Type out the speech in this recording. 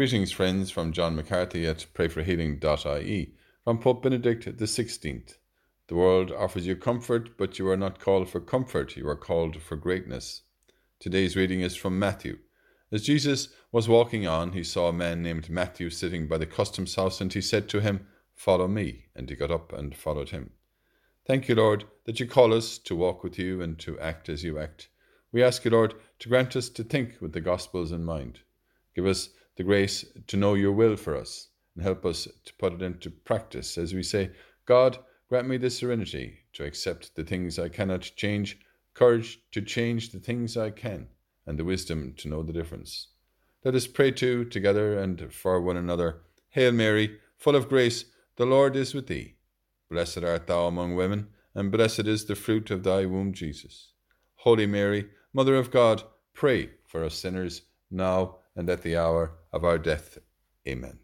Greetings, friends, from John McCarthy at prayforhealing.ie. From Pope Benedict XVI. The world offers you comfort, but you are not called for comfort, you are called for greatness. Today's reading is from Matthew. As Jesus was walking on, he saw a man named Matthew sitting by the customs house, and he said to him, Follow me. And he got up and followed him. Thank you, Lord, that you call us to walk with you and to act as you act. We ask you, Lord, to grant us to think with the Gospels in mind. Give us the grace to know your will for us and help us to put it into practice as we say, God, grant me the serenity to accept the things I cannot change, courage to change the things I can, and the wisdom to know the difference. Let us pray too together and for one another. Hail Mary, full of grace, the Lord is with thee. Blessed art thou among women, and blessed is the fruit of thy womb, Jesus. Holy Mary, Mother of God, pray for us sinners now and at the hour of our death. Amen.